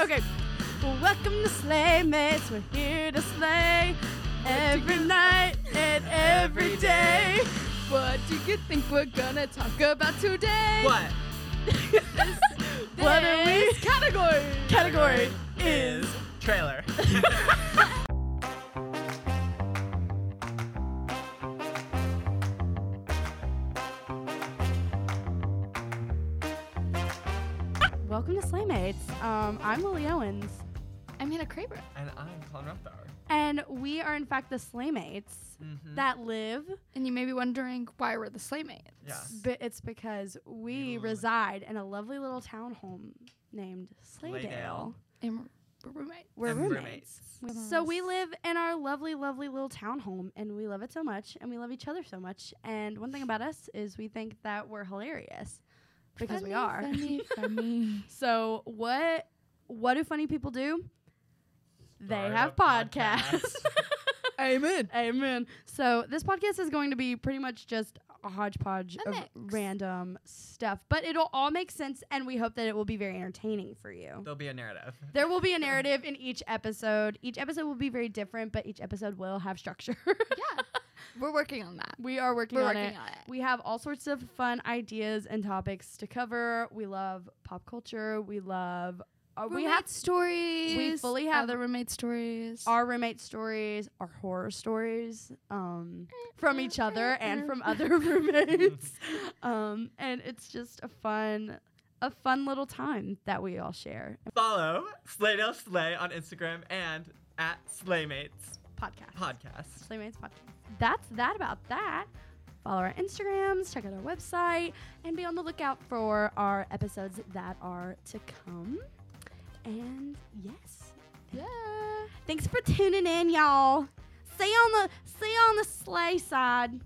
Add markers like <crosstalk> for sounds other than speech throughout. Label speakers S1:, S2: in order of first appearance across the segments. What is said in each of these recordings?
S1: Welcome to Slaymates. We're here to slay every night and every day.
S2: What do you think we're gonna talk about today?
S3: What? <laughs>
S1: What are we?
S2: Category?
S1: Category
S3: is trailer. <laughs> <laughs>
S1: Welcome to Slaymates. Um, I'm Lily Owens,
S2: I'm Hannah Kramer.
S3: and I'm Colin Rothbauer.
S1: and we are in fact the Slaymates
S3: Mm-hmm.
S1: that live.
S2: And you may be wondering why we're the Slaymates.
S3: Yeah.
S1: But it's because we
S3: Ooh.
S1: reside in a lovely little townhome named Slaydale.
S3: Slaydale.
S2: And we're roommates.
S1: We're
S3: And
S1: roommates.
S2: roommates.
S1: So we live in our lovely, lovely little townhome, and we love it so much, and we love each other so much. And one thing about us is we think that we're hilarious because we are.
S2: Funny, <laughs> funny.
S1: So what? What do funny people do? They
S3: Start
S1: have
S3: a
S1: podcasts. <laughs>
S2: Amen. <laughs>
S1: Amen. So this podcast is going to be pretty much just a hodgepodge
S2: A
S1: of
S2: mix.
S1: random stuff, but it'll all make sense, and we hope that it will be very entertaining for you.
S3: There'll be a narrative.
S1: There will be a narrative in each episode. Each episode will be very different, but each episode will have structure.
S2: yeah. We're working on that.
S1: we are working
S2: We're
S1: on
S2: working
S1: it.
S2: on it.
S1: We have all sorts of fun ideas and topics to cover. We love pop culture. We love. Uh, we have
S2: stories.
S1: we fully have-
S2: other roommate stories.
S1: our roommate stories, our horror stories, um, from each other and from <laughs> other roommates, um, and it's just a fun, a fun little time that we all share.
S3: Follow Slaydale Slay on Instagram and at Slaymates
S1: Podcast.
S3: Podcast.
S1: Slaymates podcast. That's that about that. Follow our Instagrams, check out our website, and be on the lookout for our episodes that are to come. And yes,
S2: yeah.
S1: thanks for tuning in, y'all. See you on the see you on the slay side.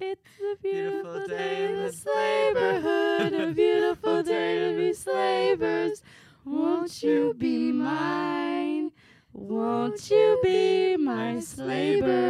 S1: It's a beautiful, <laughs>
S3: Beautiful
S1: day
S3: day
S1: in
S3: in
S1: the
S3: the
S1: slayborhood, a beautiful day to be slaybors. Won't you be mine? Won't you be my slaybor?